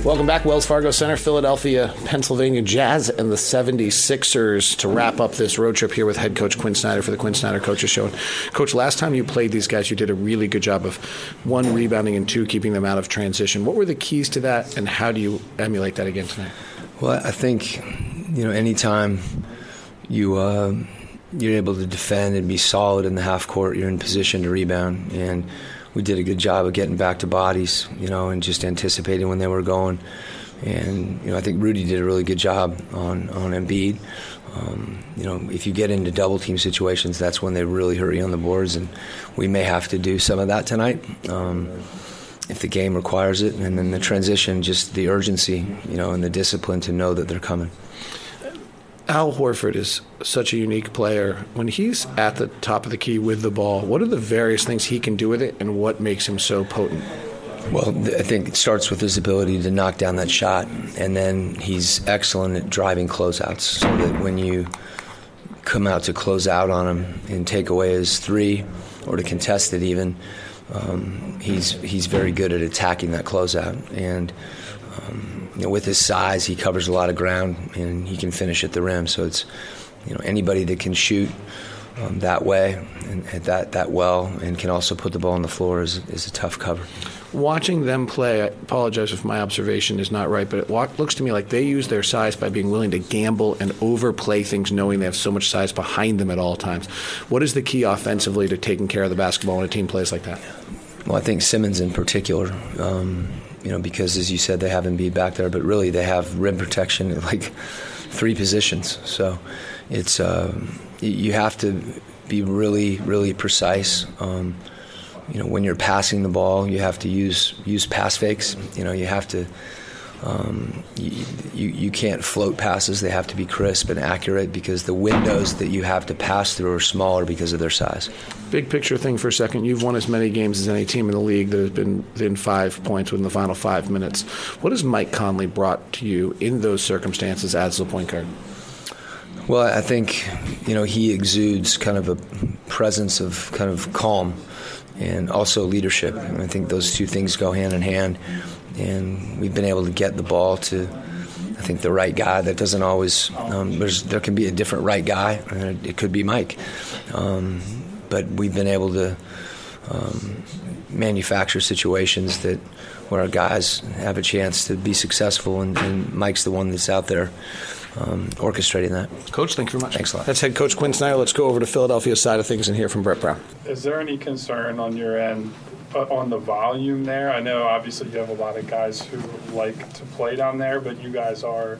Welcome back, Wells Fargo Center, Philadelphia, Pennsylvania Jazz, and the 76ers to wrap up this road trip here with head coach Quin Snyder for the Quin Snyder Coaches Show. And Coach, last time you played these guys, you did a really good job of one, rebounding, and two, keeping them out of transition. What were the keys to that, and how do you emulate that again tonight? Well, I think you know anytime you uh, you're able to defend and be solid in the half court, you're in position to rebound, and we did a good job of getting back to bodies, you know, and just anticipating when they were going. And you know, I think Rudy did a really good job on on Embiid. Um, you know, if you get into double team situations, that's when they really hurt you on the boards, and we may have to do some of that tonight. Um, if the game requires it, and then the transition, just the urgency, you know, and the discipline to know that they're coming. Al Horford is such a unique player. When he's at the top of the key with the ball, what are the various things he can do with it, and what makes him so potent? Well, I think it starts with his ability to knock down that shot, and then he's excellent at driving closeouts. So that when you come out to close out on him and take away his three, or to contest it even, um, he's he's very good at attacking that closeout. And um, you know, with his size, he covers a lot of ground, and he can finish at the rim. So it's you know anybody that can shoot um, that way and, that that well, and can also put the ball on the floor is is a tough cover. Watching them play, I apologize if my observation is not right, but it looks to me like they use their size by being willing to gamble and overplay things, knowing they have so much size behind them at all times. What is the key offensively to taking care of the basketball when a team plays like that? Well, I think Simmons in particular, um, you know, because as you said, they have Embiid back there, but really they have rim protection like three positions. So it's um, you have to be really, really precise. Um, you know, when you're passing the ball, you have to use use pass fakes. You know, you have to. Um, you, you, you can't float passes. They have to be crisp and accurate because the windows that you have to pass through are smaller because of their size. Big picture thing for a second. You've won as many games as any team in the league that has been within five points within the final five minutes. What has Mike Conley brought to you in those circumstances as the point guard? Well, I think you know he exudes kind of a presence of kind of calm and also leadership. And I think those two things go hand in hand. And we've been able to get the ball to, I think, the right guy. That doesn't always. Um, there can be a different right guy. And it could be Mike, um, but we've been able to um, manufacture situations that where our guys have a chance to be successful, and, and Mike's the one that's out there um, orchestrating that. Coach, thank you very much. Thanks a lot. That's head coach Quin Snyder. Let's go over to Philadelphia's side of things and hear from Brett Brown. Is there any concern on your end uh, on the volume there? I know obviously you have a lot of guys who like to play down there, but you guys are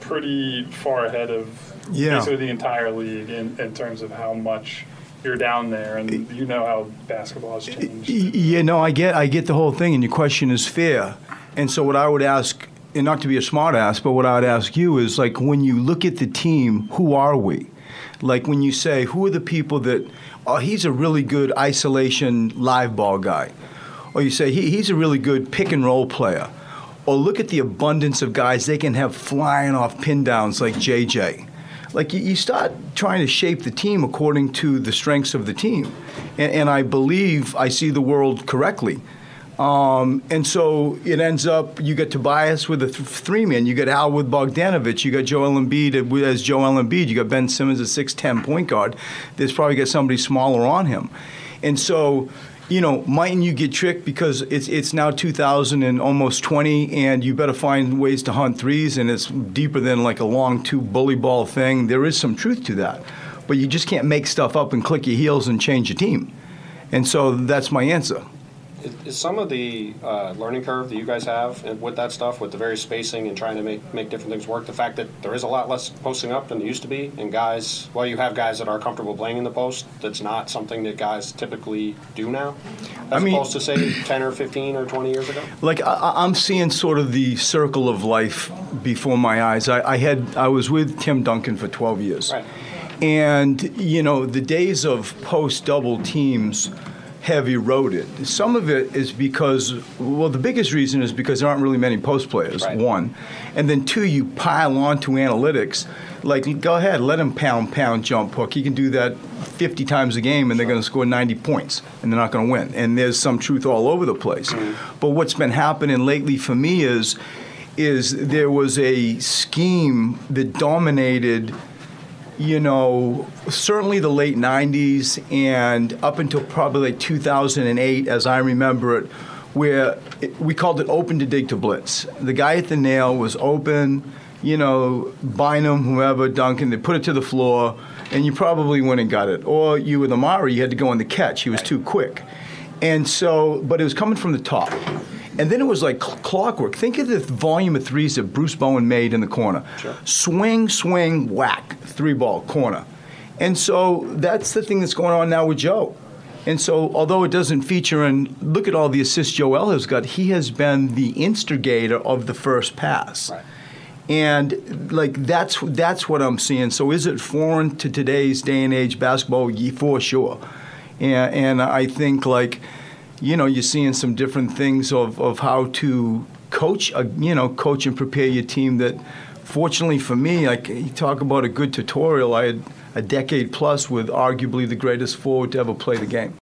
pretty far ahead of Yeah. basically the entire league in, in terms of how much you're down there, and you know how basketball has changed. Y- Yeah, no, I get, I get the whole thing, and your question is fair. And so, what I would ask, and not to be a smart ass, but what I would ask you is like, when you look at the team, who are we? Like when you say, who are the people that, oh, he's a really good isolation live ball guy, or you say he, he's a really good pick and roll player, or look at the abundance of guys they can have flying off pin downs like JJ. Like you, you start trying to shape the team according to the strengths of the team, and, and I believe I see the world correctly. Um, and so it ends up you get Tobias with a th- three man, you get Al with Bogdanovich, you got Joel Embiid as Joel Embiid, you got Ben Simmons as six ten point guard. There's probably got somebody smaller on him, and so you know, mightn't you get tricked because it's it's now 2000 and almost 20, and you better find ways to hunt threes, and it's deeper than like a long two bully ball thing. There is some truth to that, but you just can't make stuff up and click your heels and change your team, and so that's my answer. Is, some of the uh, learning curve that you guys have with that stuff, with the various spacing and trying to make, make different things work, the fact that there is a lot less posting up than there used to be, and guys, well, you have guys that are comfortable playing in the post, that's not something that guys typically do now, as I mean- opposed to say 10 or 15 or 20 years ago? Like I- I'm seeing sort of the circle of life before my eyes. I, I had I was with Tim Duncan for 12 years, Right. and you know the days of post double teams have eroded. Some of it is because well, the biggest reason is because there aren't really many post players. Right. One, and then two, you pile on to analytics. Like, go ahead, let him pound, pound, jump hook. He can do that 50 times a game, and they're going to score 90 points, and they're not going to win. And there's some truth all over the place. Mm-hmm. But what's been happening lately for me is, is there was a scheme that dominated you know, certainly the late 90s and up until probably like 2008, as I remember it, where it, we called it open to dig to blitz. The guy at the nail was open, you know, Bynum, whoever, Duncan, they put it to the floor, and you probably went and got it. Or you with Amari, you had to go on the catch. He was too quick. And so, but it was coming from the top. And then it was like cl- clockwork. Think of the volume of threes that Bruce Bowen made in the corner. Swing, swing, whack, three ball, corner. And so that's the thing that's going on now with Joe. And so, although it doesn't feature, and look at all the assists Joel has got, he has been the instigator of the first pass. And like that's that's what I'm seeing. So is it foreign to today's day and age basketball? Ye for sure. And, and I think like, you know, you're seeing some different things of, of how to coach, a, you know, coach and prepare your team. That fortunately for me, like you talk about a good tutorial. I had a decade plus with arguably the greatest forward to ever play the game.